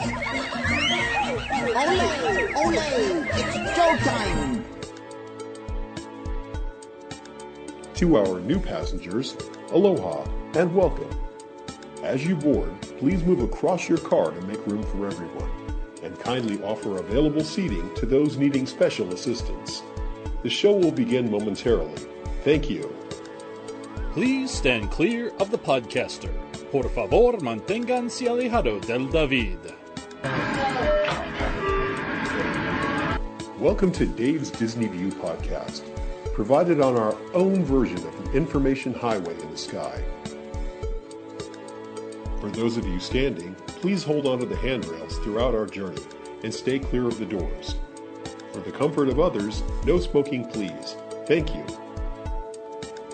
Ole! Ole! It's showtime! To our new passengers, aloha and welcome. As you board, please move across your car to make room for everyone, and kindly offer available seating to those needing special assistance. The show will begin momentarily. Thank you. Please stand clear of the podcaster. Por favor, manténganse alejado del David. Welcome to Dave's Disney View podcast, provided on our own version of the information highway in the sky. For those of you standing, please hold onto the handrails throughout our journey and stay clear of the doors. For the comfort of others, no smoking, please. Thank you.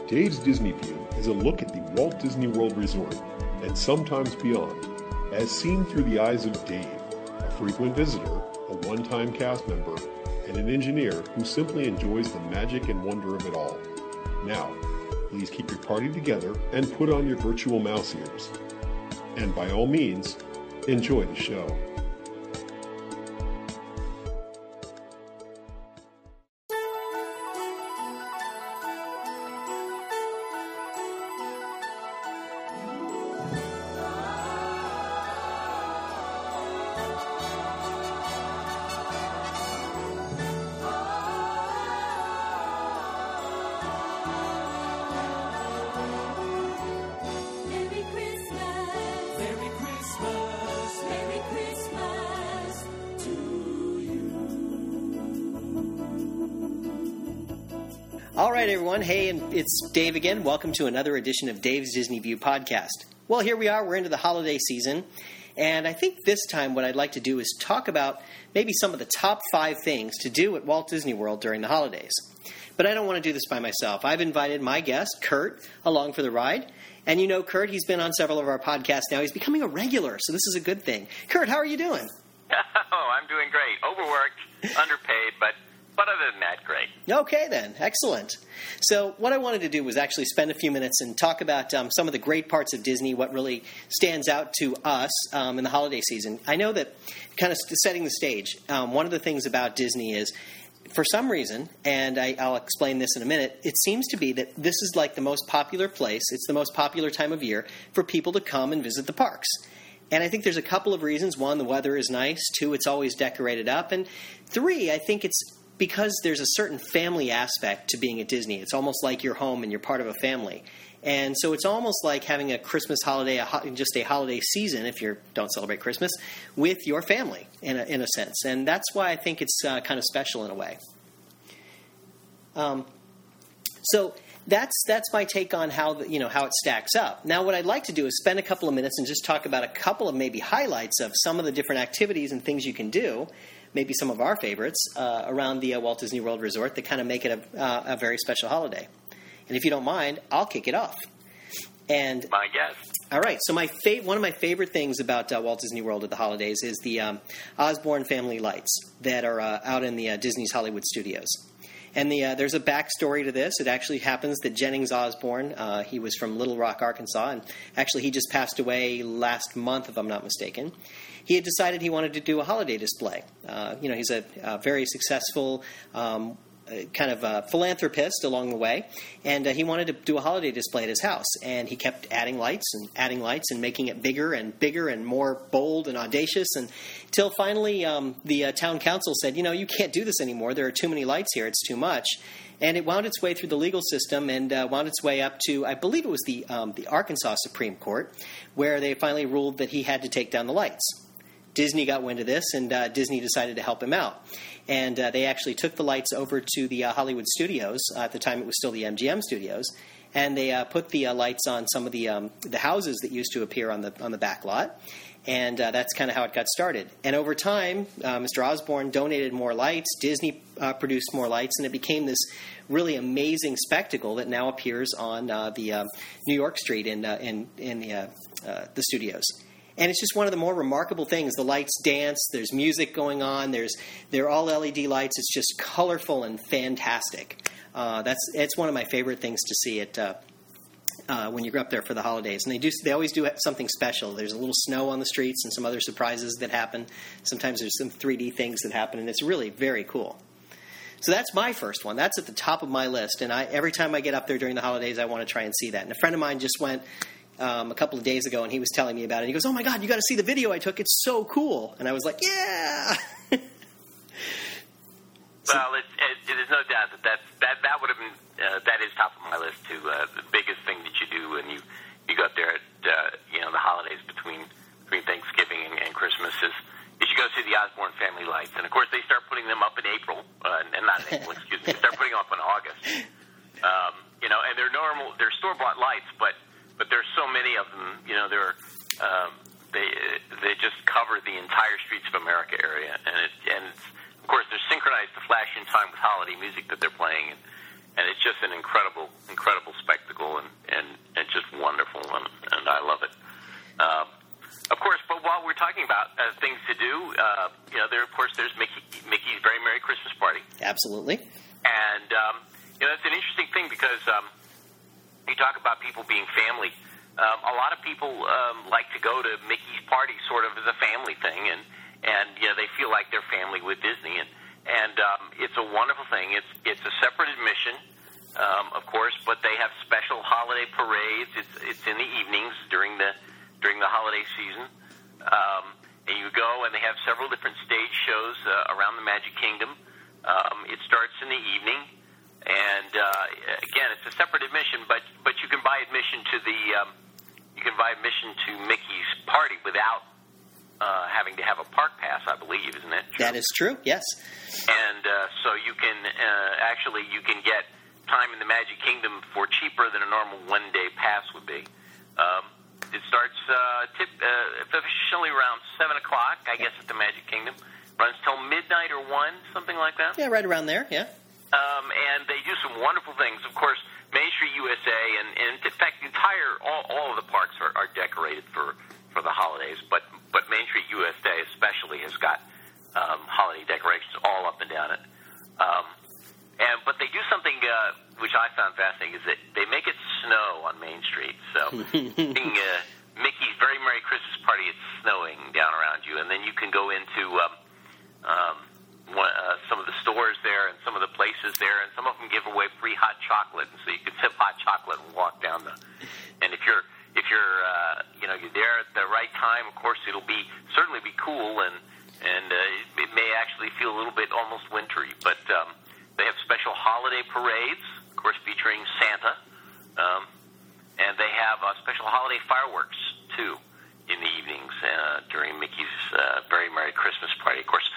Dave's Disney View is a look at the Walt Disney World Resort and sometimes beyond, as seen through the eyes of Dave, a frequent visitor, a one time cast member, and an engineer who simply enjoys the magic and wonder of it all. Now, please keep your party together and put on your virtual mouse ears. And by all means, enjoy the show. All right, everyone. Hey, and it's Dave again. Welcome to another edition of Dave's Disney View podcast. Well, here we are. We're into the holiday season. And I think this time what I'd like to do is talk about maybe some of the top five things to do at Walt Disney World during the holidays. But I don't want to do this by myself. I've invited my guest, Kurt, along for the ride. And you know, Kurt, he's been on several of our podcasts now. He's becoming a regular, so this is a good thing. Kurt, how are you doing? Oh, I'm doing great. Overworked, underpaid, but but other than that, great. Okay, then. Excellent. So, what I wanted to do was actually spend a few minutes and talk about um, some of the great parts of Disney, what really stands out to us um, in the holiday season. I know that, kind of setting the stage, um, one of the things about Disney is, for some reason, and I, I'll explain this in a minute, it seems to be that this is like the most popular place, it's the most popular time of year for people to come and visit the parks. And I think there's a couple of reasons. One, the weather is nice. Two, it's always decorated up. And three, I think it's because there's a certain family aspect to being at Disney. It's almost like you're home and you're part of a family. And so it's almost like having a Christmas holiday, a ho- just a holiday season, if you don't celebrate Christmas, with your family in a, in a sense. And that's why I think it's uh, kind of special in a way. Um, so that's that's my take on how the, you know how it stacks up. Now, what I'd like to do is spend a couple of minutes and just talk about a couple of maybe highlights of some of the different activities and things you can do. Maybe some of our favorites uh, around the uh, Walt Disney World Resort that kind of make it a, uh, a very special holiday. And if you don't mind, I'll kick it off. And My guess. all right. So my fa- one of my favorite things about uh, Walt Disney World at the holidays is the um, Osborne family lights that are uh, out in the uh, Disney's Hollywood Studios. And the, uh, there's a backstory to this. It actually happens that Jennings Osborne, uh, he was from Little Rock, Arkansas, and actually he just passed away last month, if I'm not mistaken. He had decided he wanted to do a holiday display. Uh, you know, he's a, a very successful um, kind of a philanthropist along the way, and uh, he wanted to do a holiday display at his house. And he kept adding lights and adding lights and making it bigger and bigger and more bold and audacious, and till finally um, the uh, town council said, "You know, you can't do this anymore. There are too many lights here. It's too much." And it wound its way through the legal system and uh, wound its way up to, I believe it was the um, the Arkansas Supreme Court, where they finally ruled that he had to take down the lights. Disney got wind of this, and uh, Disney decided to help him out. And uh, they actually took the lights over to the uh, Hollywood studios. Uh, at the time, it was still the MGM studios, and they uh, put the uh, lights on some of the um, the houses that used to appear on the on the back lot. And that's kind of how it got started. And over time, Mr. Osborne donated more lights. Disney produced more lights, and it became this really amazing spectacle that now appears on the uh, New York Street in in in the the studios and it's just one of the more remarkable things. The lights dance. There's music going on. There's they're all LED lights. It's just colorful and fantastic. Uh, that's it's one of my favorite things to see at uh, uh, when you're up there for the holidays, and they do they always do something special. There's a little snow on the streets and some other surprises that happen. Sometimes there's some 3D things that happen, and it's really very cool. So that's my first one. That's at the top of my list, and I every time I get up there during the holidays, I want to try and see that. And a friend of mine just went um, a couple of days ago, and he was telling me about it. He goes, "Oh my God, you got to see the video I took! It's so cool!" And I was like, "Yeah." Well, it, it, there's no doubt that that's, that that would have been uh, that is top of my list too. Uh, the biggest thing that you do when you you go up there at uh, you know the holidays between between Thanksgiving and, and Christmas is is you go see the Osborne family lights, and of course they start putting them up in April, uh, and not in April, excuse me, they start putting them up in August. Um, you know, and they're normal, they're store bought lights, but but there's so many of them. You know, they're um, they they just cover the entire streets of America area, and it and it's, of course they're synchronized to flash in time with holiday music that they're playing, and, and it's just an incredible incredible spectacle, and and it's just wonderful, and, and I love it. Um, of course, but while we're talking about uh, things to do, uh, you know, there of course there's Mickey, Mickey's Very Merry Christmas Party, Absolutely. and um, you know it's an interesting thing because um, you talk about people being family. Um, a lot of people um, like to go to Mickey's party sort of as a family thing, and and you know they feel like they're family with Disney, and and um, it's a wonderful thing. It's it's a separate admission, um, of course, but they have special holiday parades. It's it's in the evenings during the during the holiday season. Um, and you go, and they have several different stage shows uh, around the Magic Kingdom. Um, it starts in the evening, and uh, again, it's a separate admission, but but you can buy admission to the um, you can buy admission to Mickey's party without uh, having to have a park pass, I believe, isn't it? That is true. Yes. and uh, so you can uh, actually you can get time in the Magic Kingdom for cheaper than a normal one day pass would be. Um, it starts uh, tip, uh, officially around seven o'clock, I guess, at the Magic Kingdom. Runs till midnight or one, something like that. Yeah, right around there. Yeah. Um, and they do some wonderful things. Of course, Main Street USA, and, and in fact, entire all, all of the parks are, are decorated for, for the holidays. But but Main Street USA especially has got um, holiday decorations all up and down it. Um, and but they do something uh, which I found fascinating is that they make it snow on Main Street. So being uh, Mickey's Very Merry Christmas Party, it's snowing down around you, and then you can go into um, um, one, uh, some of the stores there and some of the places there, and some of them give away free hot chocolate, and so you can sip hot chocolate and walk down the. And if you're if you're uh, you know you're there at the right time, of course it'll be certainly be cool and and uh, it may actually feel a little bit almost wintry, but um, they have special holiday parades, of course featuring Santa, um, and they have uh, special holiday fireworks too in the evenings uh, during Mickey's uh, Very Merry Christmas Party. Of course,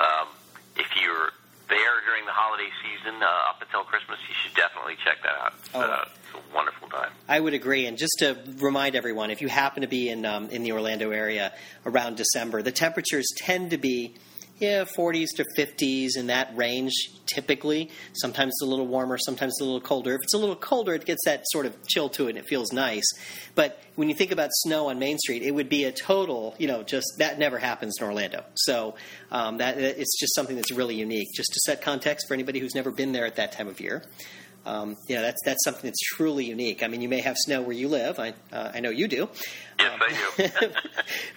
um, if you're there during the holiday season uh, up until Christmas, you should definitely check that out. It's, Oh. uh, it's a wonderful time. I would agree. And just to remind everyone, if you happen to be in um, in the Orlando area around December, the temperatures tend to be yeah 40s to 50s in that range typically. Sometimes it's a little warmer, sometimes it's a little colder. If it's a little colder, it gets that sort of chill to it and it feels nice. But when you think about snow on Main Street, it would be a total, you know, just that never happens in Orlando. So um, that it's just something that's really unique. Just to set context for anybody who's never been there at that time of year. Um, yeah, that's that's something that's truly unique. I mean, you may have snow where you live. I uh, I know you do. Yes, I do.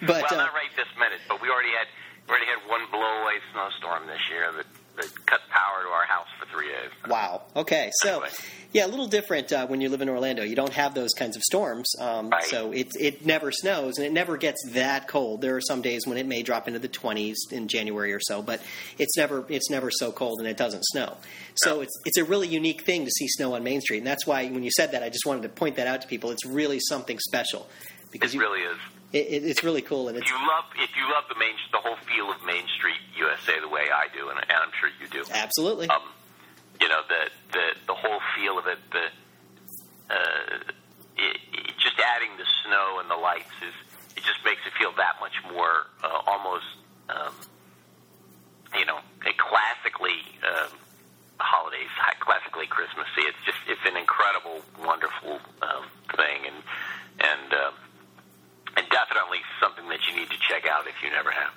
But well, uh, not right this minute, but we already had we already had one blow away snowstorm this year that, that cut power to our house for three days. Wow. Okay. So, Anyway. yeah, a little different uh, when you live in Orlando. You don't have those kinds of storms, um, Right. so it it never snows and it never gets that cold. There are some days when it may drop into the 20s in January or so, but it's never it's never so cold and it doesn't snow. So it's it's a really unique thing to see snow on Main Street, and that's why when you said that, I just wanted to point that out to people. It's really something special because It you, really is. It, it, it's really cool and If you love if you love the main the whole feel of Main Street USA the way I do, and, and I'm sure you do. absolutely Um, you know the the the whole feel of it, the uh, it, it, just adding the snow and the lights is it just makes it feel that much more uh, almost um, you know a classically um, holidays, classically Christmassy. It's just it's an incredible, wonderful um, thing, and and um, and definitely something that you need to check out if you never have.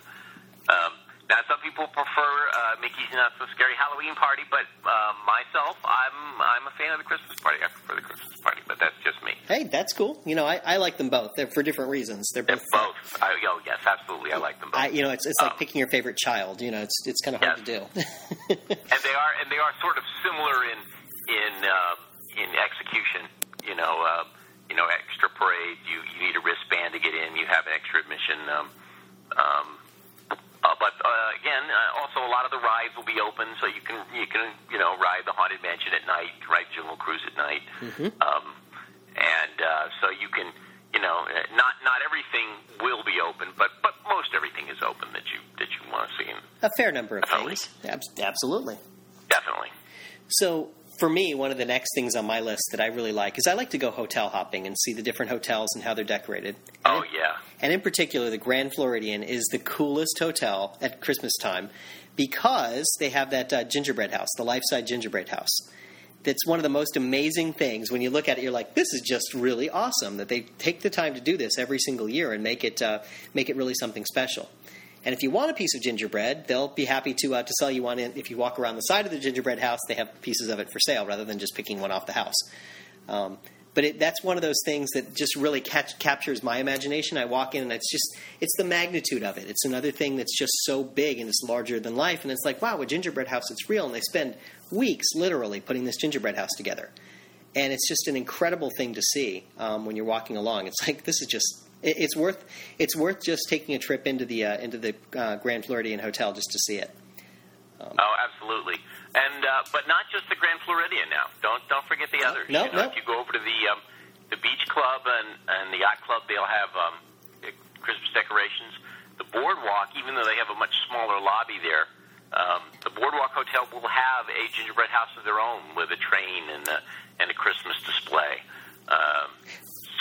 Um, Now, some people prefer uh, Mickey's Not So Scary Halloween Party, but uh, myself, I'm I'm a fan of the Christmas party. I prefer the Christmas party, but that's just me. Hey, that's cool. You know, I, I like them both. They're for different reasons. They're They're both. both. I, oh, yes, absolutely. I like them both. I, you know, it's it's like Um, picking your favorite child. You know, it's it's kind of hard Yes. to do. and they are and they are sort of similar in in uh, in execution. You know, uh, you know, extra parade. You you need a wristband to get in. You have an extra admission. Um, um, uh, but uh, again, uh, also a lot of the rides will be open, so you can you can you know ride the haunted mansion at night, ride Jungle Cruise at night, um, and uh, so you can you know uh, not not everything will be open, but but most everything is open that you that you want to see. A fair number of Definitely. things. Abs- absolutely. definitely. So for me, one of the next things on my list that I really like is I like to go hotel hopping and see the different hotels and how they're decorated. Oh And- yeah. And in particular, the Grand Floridian is the coolest hotel at Christmas time because they have that uh, gingerbread house, the life-size gingerbread house. That's one of the most amazing things. When you look at it, you're like, "This is just really awesome." That they take the time to do this every single year and make it uh, make it really something special. And if you want a piece of gingerbread, they'll be happy to uh, to sell you one. In, if you walk around the side of the gingerbread house, they have pieces of it for sale rather than just picking one off the house. Um, but it, that's one of those things that just really catch, captures my imagination. I walk in and it's just it's the magnitude of it. It's another thing that's just so big and it's larger than life. And it's like wow, a gingerbread house. It's real, and they spend weeks literally putting this gingerbread house together. And it's just an incredible thing to see um, when you're walking along. It's like this is just it's worth it's worth just taking a trip into the uh, into the uh, Grand Floridian Hotel just to see it. Oh, absolutely. And uh, but not just the Grand Floridian now. Don't don't forget the others. no, you know, no. If you go over to the um, the beach club and and the yacht club, they'll have um, Christmas decorations. The boardwalk, even though they have a much smaller lobby there, um, the boardwalk hotel will have a gingerbread house of their own with a train and a, and a Christmas display. Um,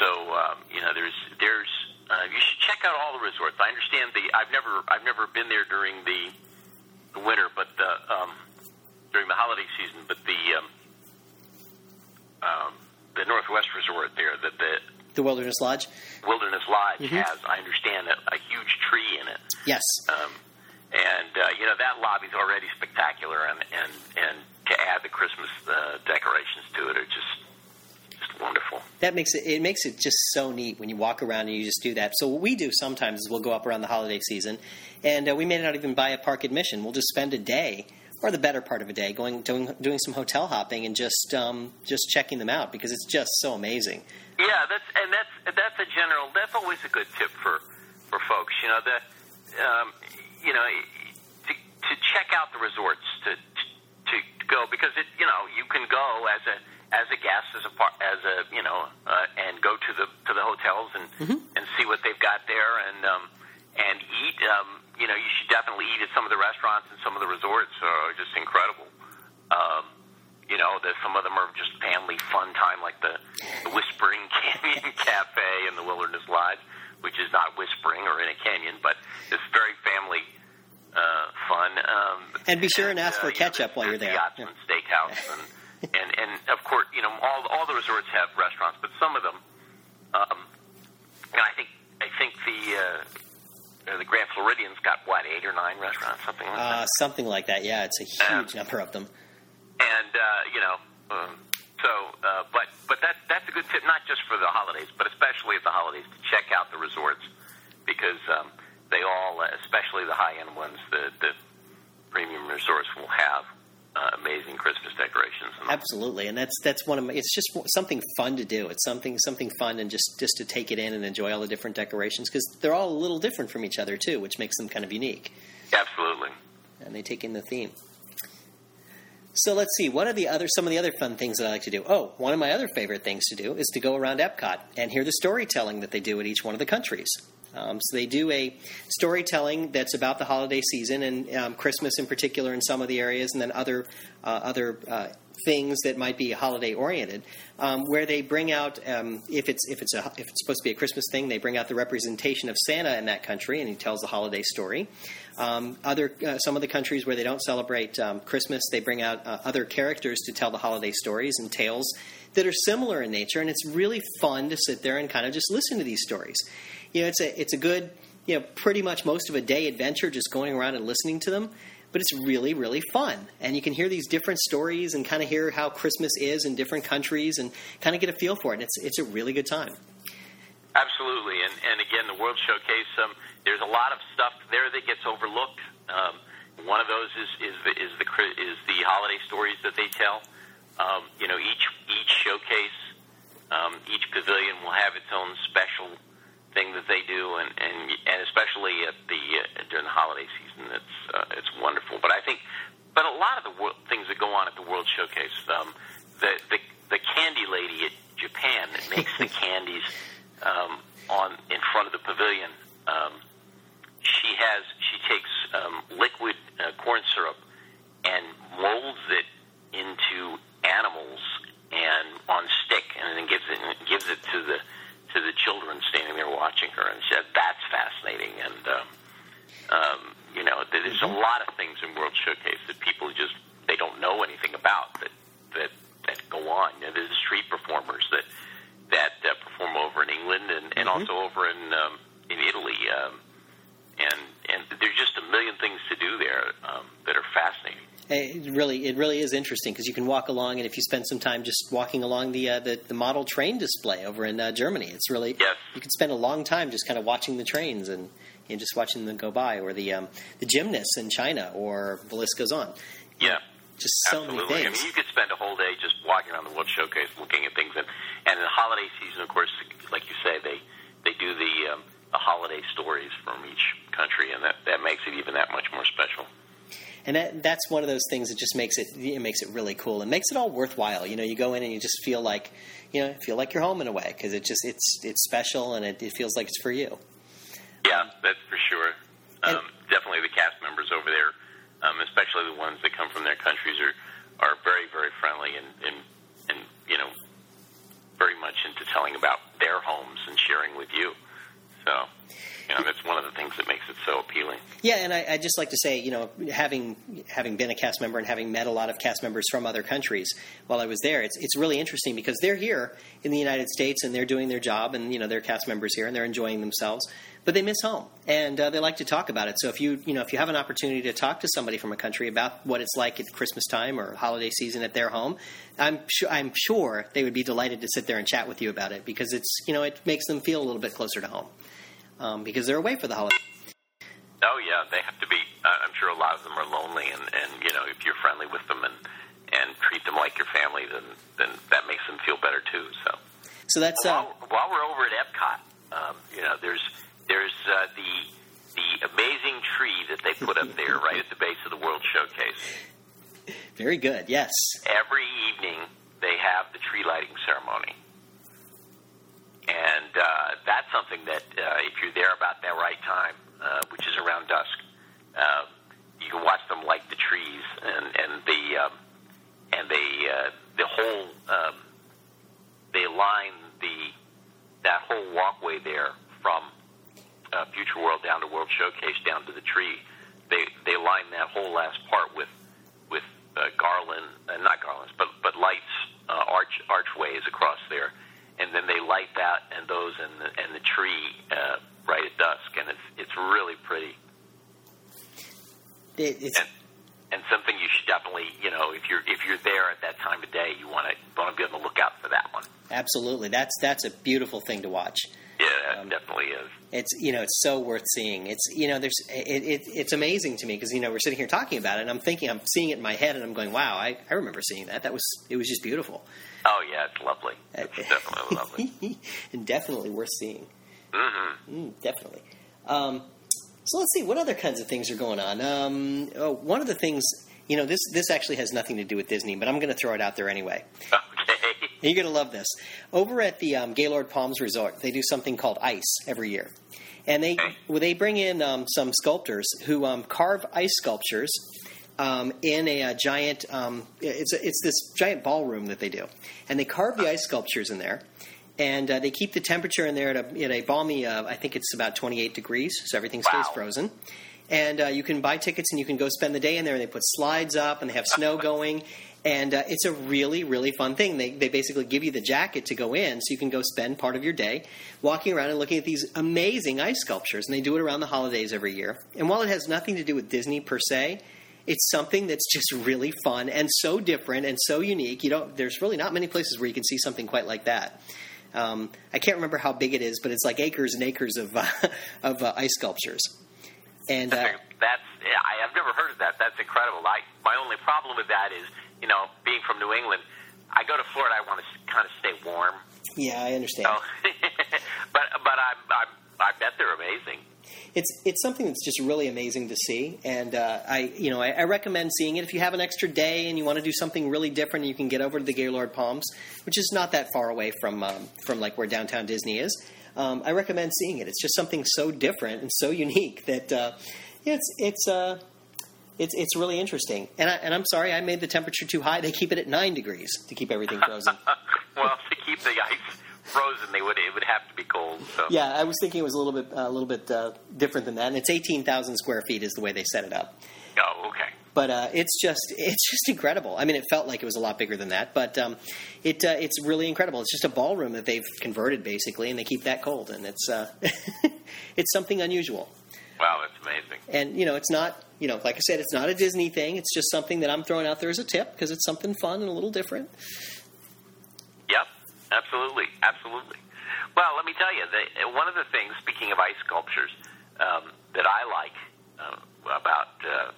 so um, you know, there's there's uh, you should check out all the resorts. I understand the I've never I've never been there during the the winter, but the um, during the holiday season. But the um, um, the Northwest Resort there, the, the The Wilderness Lodge, Wilderness Lodge Mm-hmm. has, I understand, a, a huge tree in it. yes, Um, and uh, you know that lobby's already spectacular, and and and to add the Christmas uh, decorations to it are just just wonderful. that makes it it makes it just so neat when you walk around and you just do that. So what we do sometimes is we'll go up around the holiday season, and uh, we may not even buy a park admission. We'll just spend a day or the better part of a day going doing doing some hotel hopping and just um, just checking them out because it's just so amazing. Yeah, that's and that's that's a general. That's always a good tip for for folks. You know that um, you know to to check out the resorts to to, to go because it you know you can go as a as a guest as a as a you know uh, and go to the to the hotels and and see what they've got there and um, and eat. Um, you know, you should definitely eat at some of the restaurants and some of the resorts are just incredible. Um, you know, that some of them are just family fun time, like the, the Whispering Canyon Cafe and the Wilderness Lodge, which is not whispering or in a canyon, but it's very family uh, fun. Um, And be sure and ask for you know, ketchup while you're the there. Yachtsman Steakhouse, and, and and of course, you know, all all the resorts have restaurants, but some of them, um, and I think I think the. Uh, uh, the Grand Floridian's got what eight or nine restaurants, something like that Uh, something like that. Yeah, it's a huge number of them. and uh, you know, um, so uh, but but that that's a good tip, not just for the holidays, but especially at the holidays to check out the resorts because um, they all, uh, especially the high end ones, the the premium resorts will have uh, amazing Christmas decorations. And Absolutely, and that's that's one of my. It's just something fun to do. It's something something fun, and just just to take it in and enjoy all the different decorations because they're all a little different from each other too, which makes them kind of unique. Absolutely. and they take in the theme. So let's see. What are the other some of the other fun things that I like to do? Oh, one of my other favorite things to do is to go around Epcot and hear the storytelling that they do at each one of the countries. Um, so they do a storytelling that's about the holiday season and um, Christmas in particular in some of the areas, and then other uh, other uh, things that might be holiday oriented, um, where they bring out um, if it's if it's a if it's supposed to be a Christmas thing, they bring out the representation of Santa in that country, and he tells the holiday story. Um, other uh, some of the countries where they don't celebrate um, Christmas, they bring out uh, other characters to tell the holiday stories and tales that are similar in nature, and it's really fun to sit there and kind of just listen to these stories. You know, it's a it's a good you know pretty much most of a day adventure just going around and listening to them. But it's really really fun, and you can hear these different stories and kind of hear how Christmas is in different countries and kind of get a feel for it. And it's it's a really good time. Absolutely, and and again, the World Showcase. Um, there's a lot of stuff there that gets overlooked. Um, one of those is is the is the is the holiday stories that they tell. Um, you know, each each showcase, um, each pavilion will have its own special thing that they do, and and and especially at the uh, during the holiday season, it's uh, it's wonderful. But I think, but a lot of the world, things that go on at the World Showcase, um, the the the candy lady at Japan that makes the candies um, on in front of the pavilion. Um, she has she takes um, liquid uh, corn syrup and molds it into animals and on stick, and then gives it gives it to the to the children standing there watching her, and said that's fascinating. And um, um, you know, there's a lot of things in World Showcase that people just they don't know anything about that that that go on. You know, there's street performers that that uh, perform over in England and, and also over in um, in Italy. Um, and and there's just a million things to do there um, that are fascinating. It really, it really is interesting because you can walk along, and if you spend some time just walking along the uh, the, the model train display over in uh, Germany, it's really Yes. you can spend a long time just kind of watching the trains and, and just watching them go by, or the um, the gymnasts in China, or the list goes on. Yeah, Just so absolutely. many I mean, you could spend a whole day just walking around the World Showcase, looking at things, and and in the holiday season, of course, like you say, they they do the um, the holiday stories from each country, and that that makes it even that much more special. And that that's one of those things that just makes it it makes it really cool and makes it all worthwhile. You know, you go in and you just feel like you know feel like you're home in a way because it just it's it's special and it, it feels like it's for you. Yeah, that's for sure. And- Um, definitely, the cast members over there, um, especially the ones that come from their countries, are are very very friendly and and and you know very much into telling about their homes and sharing with you. So, you know, that's one of the things that makes it so appealing. Yeah, and I, I'd just like to say, you know, having having been a cast member and having met a lot of cast members from other countries while I was there, it's it's really interesting because they're here in the United States and they're doing their job, and you know, they're cast members here and they're enjoying themselves, but they miss home and uh, they like to talk about it. So if you you know if you have an opportunity to talk to somebody from a country about what it's like at Christmas time or holiday season at their home, I'm sure I'm sure they would be delighted to sit there and chat with you about it because it's you know it makes them feel a little bit closer to home um, because they're away for the holiday. Oh yeah, they have to be. Uh, I'm sure a lot of them are lonely, and and you know, if you're friendly with them and and treat them like your family, then then that makes them feel better too. So. So that's uh, while, while we're over at Epcot, um, you know, there's there's uh, the the amazing tree that they put up there right at the base of the World Showcase. very good. Yes. Every evening they have the tree lighting ceremony, and uh, that's something that uh, if you're there about that right time, uh, which is around dusk, uh, you can watch them light the trees and and the um, and they uh, the whole um, they line the that whole walkway there from uh, Future World down to World Showcase down to the tree. They they line that whole last part with with uh, garland, uh, not garlands, but but lights, uh, arch archways across there, and then they light that and those and the, and the tree uh, right at dusk, and it's it's really pretty It, it's and and something you should definitely you know if you're if you're there at that time of day, you want to want to be on the lookout for that one. absolutely that's that's a beautiful thing to watch. Yeah, it Um, definitely is. It's you know it's so worth seeing. It's you know there's it, it, it's amazing to me because you know we're sitting here talking about it and I'm thinking I'm seeing it in my head and I'm going wow I, I remember seeing that that was it was just beautiful Oh yeah, it's lovely. It's definitely lovely. and definitely worth seeing. Mm-hmm. Mm, definitely. Um, so let's see what other kinds of things are going on. Um, oh, one of the things you know this this actually has nothing to do with Disney, but I'm going to throw it out there anyway. Okay. You're going to love this. Over at the um, Gaylord Palms Resort, they do something called ice every year, and they well, they bring in um, some sculptors who um, carve ice sculptures um, in a, uh giant. Um, it's a, it's this giant ballroom that they do, and they carve the ice sculptures in there. And uh, they keep the temperature in there at a, at a balmy, uh, I think it's about 28 degrees, so everything stays Wow. frozen. And uh, you can buy tickets and you can go spend the day in there. And they put slides up and they have snow going. and uh, it's a really really fun thing. They they basically give you the jacket to go in, so you can go spend part of your day walking around and looking at these amazing ice sculptures. And they do it around the holidays every year. And while it has nothing to do with Disney per se, it's something that's just really fun and so different and so unique. You don't. There's really not many places where you can see something quite like that. Um, I can't remember how big it is, but it's like acres and acres of uh, of uh, ice sculptures. And uh, That's yeah, I, I've never heard of that. That's incredible. I my only problem with that is you know being from New England, I go to Florida. I want to kind of stay warm. yeah, I understand. So, but but I I I bet they're amazing. it's it's something that's just really amazing to see, and uh, I you know I, I recommend seeing it if you have an extra day and you want to do something really different. You can get over to the Gaylord Palms, which is not that far away from um, from like where downtown Disney is. Um, I recommend seeing it. It's just something so different and so unique that uh, it's it's uh, it's it's really interesting. And I, and I'm sorry I made the temperature too high. They keep it at nine degrees to keep everything frozen. well, to keep the ice frozen, they would it would have to be cold. So yeah, I was thinking it was a little bit a little bit uh, different than that. And it's eighteen thousand square feet is the way they set it up. oh okay. but uh, it's just it's just incredible. I mean, it felt like it was a lot bigger than that, but um, it uh, it's really incredible. It's just a ballroom that they've converted basically, and they keep that cold, and it's uh, it's something unusual. Wow, that's amazing. And you know, it's not you know, like I said, it's not a Disney thing. It's just something that I'm throwing out there as a tip because it's something fun and a little different. Absolutely, absolutely. Well, let me tell you, the, one of the things, speaking of ice sculptures, um, that I like uh, about uh,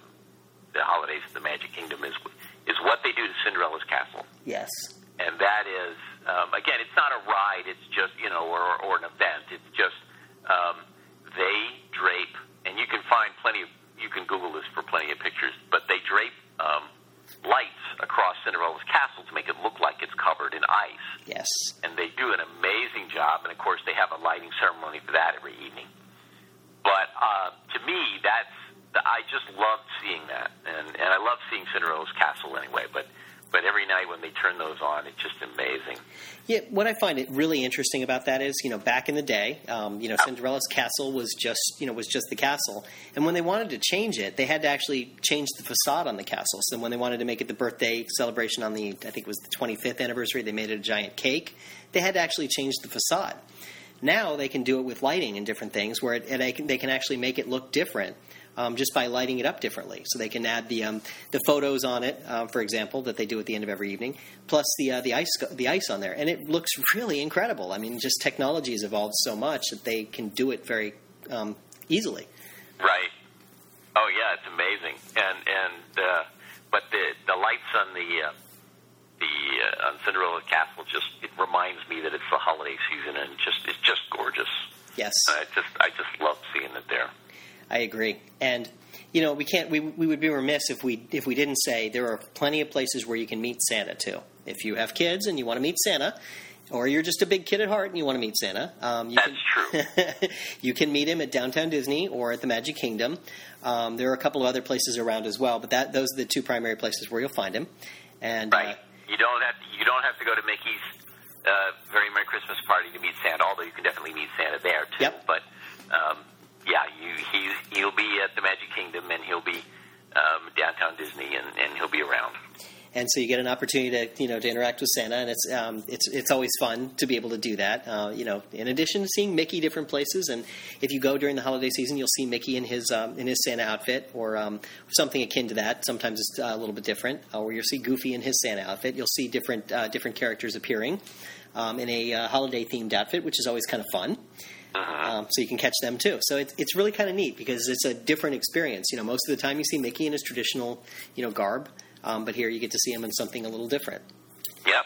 the holidays of the Magic Kingdom is is what they do to Cinderella's castle, Yes. and that is um, again, it's not a ride; it's just you know, or, or an event. It's just um, they drape, and you can find plenty of. You can Google this for plenty of pictures, but they drape um, lights across Cinderella's castle to make it look like it's covered in ice Yes. and they do an amazing job. And of course, they have a lighting ceremony for that every evening. But uh, to me, that's I just love seeing that, and and I love seeing Cinderella's castle anyway. But but every night when they turn those on, it's just amazing. Yeah, what I find it really interesting about that is, you know, back in the day, um, you know, Cinderella's castle was just, you know, was just the castle, and when they wanted to change it, they had to actually change the facade on the castle. So when they wanted to make it the birthday celebration on the, I think it was the 25th anniversary, they made it a giant cake. They had to actually change the facade. Now they can do it with lighting and different things, where it, they, can, they can actually make it look different. Um, just by lighting it up differently, so they can add the um, the photos on it, uh, for example, that they do at the end of every evening, plus the uh, the ice the ice on there, and it looks really incredible. I mean, just technology has evolved so much that they can do it very um, easily. Right. Oh yeah, it's amazing. And and uh, but the the lights on the uh, the uh, on Cinderella Castle just it reminds me that it's the holiday season and just it's just gorgeous. Yes, I just I just love seeing it there. I agree. And you know, we can't. We, we would be remiss if we if we didn't say there are plenty of places where you can meet Santa too. If you have kids and you want to meet Santa, or you're just a big kid at heart and you want to meet Santa, um, you That's can, you can meet him at Downtown Disney or at the Magic Kingdom. Um, there are a couple of other places around as well, but that those are the two primary places where you'll find him. And uh, Right. You don't have to, you don't have to go to Mickey's uh, Very Merry Christmas party to meet Santa, although you can definitely meet Santa there too. Yep. But um, yeah, you he's he'll be at the Magic Kingdom and he'll be um, downtown Disney and, and he'll be around. and so you get an opportunity to you know to interact with Santa, and it's um, it's it's always fun to be able to do that. Uh, you know, in addition to seeing Mickey different places, and if you go during the holiday season, you'll see Mickey in his um, in his Santa outfit or um, something akin to that. Sometimes it's uh, a little bit different, uh, or you'll see Goofy in his Santa outfit. You'll see different uh, different characters appearing um, in a uh, holiday themed outfit, which is always kind of fun. Um, so you can catch them too. So it's it's really kind of neat because it's a different experience. You know, most of the time you see Mickey in his traditional you know garb, um, but here you get to see him in something a little different. Yep.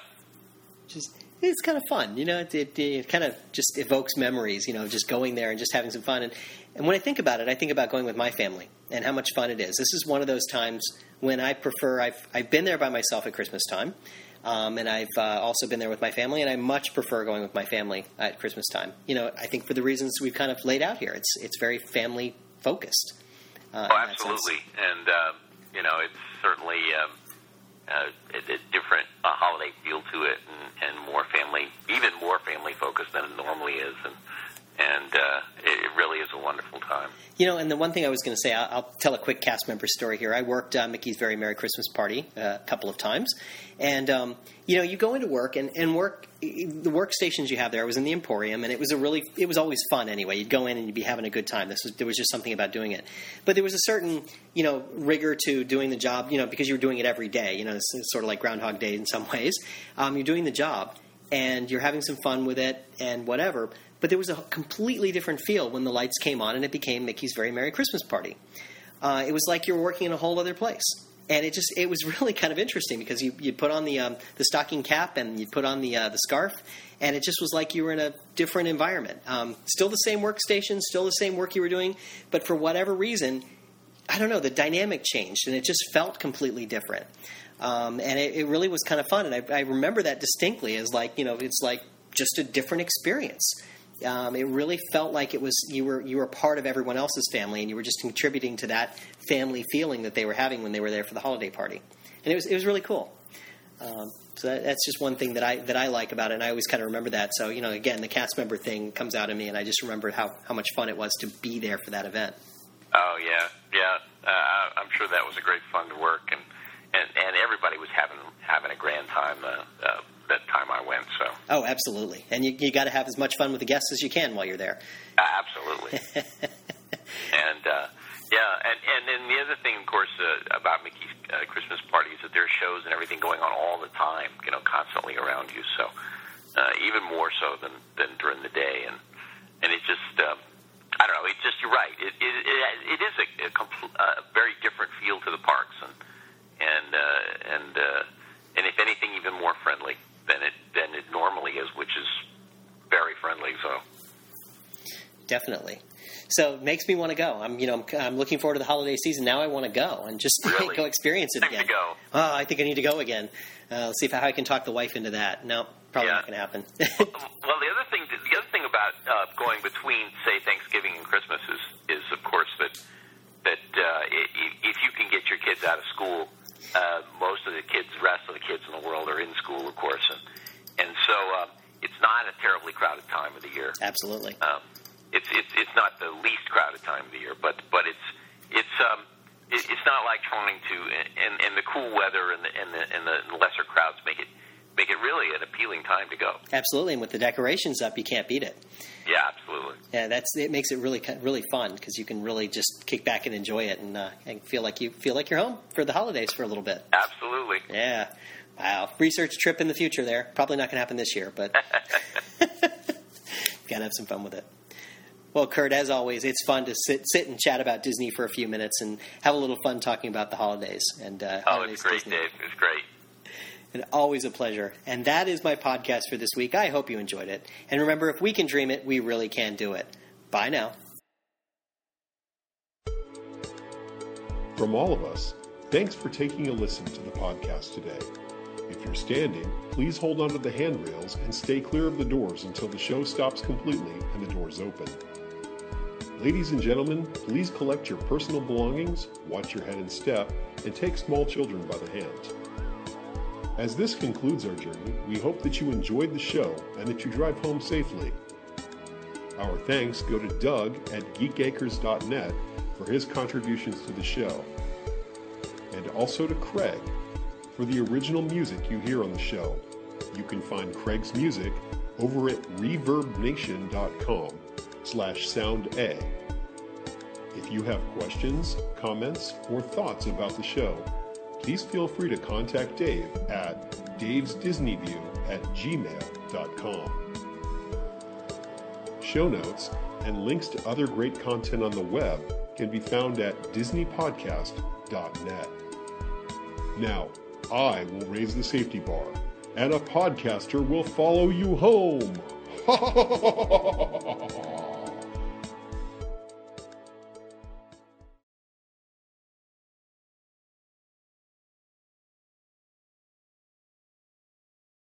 Is it's kind of fun. You know, it, it, it kind of just evokes memories. You know, just going there and just having some fun. And and when I think about it, I think about going with my family and how much fun it is. This is one of those times when I prefer. I've I've been there by myself at Christmas time. Um, and I've uh, also been there with my family, and I much prefer going with my family at Christmas time. You know, I think for the reasons we've kind of laid out here, it's it's very family focused. Uh, Oh, in that sense. absolutely. And uh, you know, it's certainly um, uh, a, a different uh, holiday feel to it, and, and more family, even more family focused than it normally is. And and uh, it, really is a wonderful time. You know, and the one thing I was going to say, I'll, I'll tell a quick cast member story here. I worked uh, Mickey's Very Merry Christmas Party uh, a couple of times, and um, you know, you go into work and, and work the workstations you have there. I was in the Emporium, and it was a really, it was always fun anyway. You'd go in and you'd be having a good time. This was there was just something about doing it, but there was a certain you know rigor to doing the job. You know, because you were doing it every day. You know, it's, it's sort of like Groundhog Day in some ways. Um, you're doing the job, and you're having some fun with it and whatever. But there was a completely different feel when the lights came on and it became Mickey's Very Merry Christmas Party. Uh, it was like you were working in a whole other place. And it just it was really kind of interesting because you you put on the um, the stocking cap and you put on the uh, the scarf, and it just was like you were in a different environment. Um, still the same workstation, still the same work you were doing, but for whatever reason, I don't know, the dynamic changed and it just felt completely different. Um, and it, it really was kind of fun. And I, I remember that distinctly as like, you know, it's like just a different experience. Um, it really felt like it was you were you were part of everyone else's family, and you were just contributing to that family feeling that they were having when they were there for the holiday party, and it was it was really cool. Um, so that, that's just one thing that I that I like about it, and I always kind of remember that. So you know, again, the cast member thing comes out of me, and I just remember how how much fun it was to be there for that event. Oh yeah, yeah. Uh, I'm sure that was a great fun to work, and and, and everybody was having having a grand time uh, uh, that time I went. So Oh, absolutely, and you you got to have as much fun with the guests as you can while you're there. uh, absolutely. and uh, yeah, and and then the other thing, of course, uh, about Mickey's uh, Christmas party is that there are shows and everything going on all the time, you know, constantly around you. So uh, even more so than than during the day, and and it just. Um, I don't know. It's just you're right. It it, it, it is a, a compl- uh, very different feel to the parks, and and uh, and uh, and if anything, even more friendly than it than it normally is, which is very friendly. So Definitely. So it makes me want to go. I'm, you know, I'm, I'm looking forward to the holiday season. Now I want to go and just Really? go experience it again. go. Oh, I think I need to go again. Uh, let's see if how I can talk the wife into that. No, probably Yeah. not going to happen. Well, the other thing, the other thing about uh, going between, say, Thanksgiving and Christmas is, is of course, that that uh, if you can get your kids out of school, uh, most of the kids, the rest of the kids in the world are in school, of course, and and so um, it's not a terribly crowded time of the year. Absolutely. Um, it's it's it's not the least crowded time of the year, but but it's it's um it, it's not like trying to and and the cool weather and the and the and the lesser crowds make it make it really an appealing time to go. Absolutely. And with the decorations up, you can't beat it. Yeah, absolutely. Yeah, that's it. Makes it really really fun because you can really just kick back and enjoy it and, uh, and feel like you feel like you're home for the holidays for a little bit. Absolutely. Yeah. Wow. Research trip in the future there. Probably not going to happen this year, but gotta have some fun with it. Well, Kurt, as always, it's fun to sit sit and chat about Disney for a few minutes and have a little fun talking about the holidays and uh, Oh, holidays it's great, Disney. Dave. It's great. And always a pleasure. And that is my podcast for this week. I hope you enjoyed it. And remember, if we can dream it, we really can do it. Bye now. From all of us, thanks for taking a listen to the podcast today. If you're standing, please hold onto the handrails and stay clear of the doors until the show stops completely and the doors open. Ladies and gentlemen, please collect your personal belongings, watch your head and step, and take small children by the hand. As this concludes our journey, we hope that you enjoyed the show and that you drive home safely. Our thanks go to Doug at geekacres.net for his contributions to the show, and also to Craig for the original music you hear on the show. You can find Craig's music over at reverbnation.com slash sound A. If you have questions, comments, or thoughts about the show, please feel free to contact Dave at davesdisneyview at gmail.com. Show notes and links to other great content on the web can be found at disneypodcast.net. Now, I will raise the safety bar, and a podcaster will follow you home.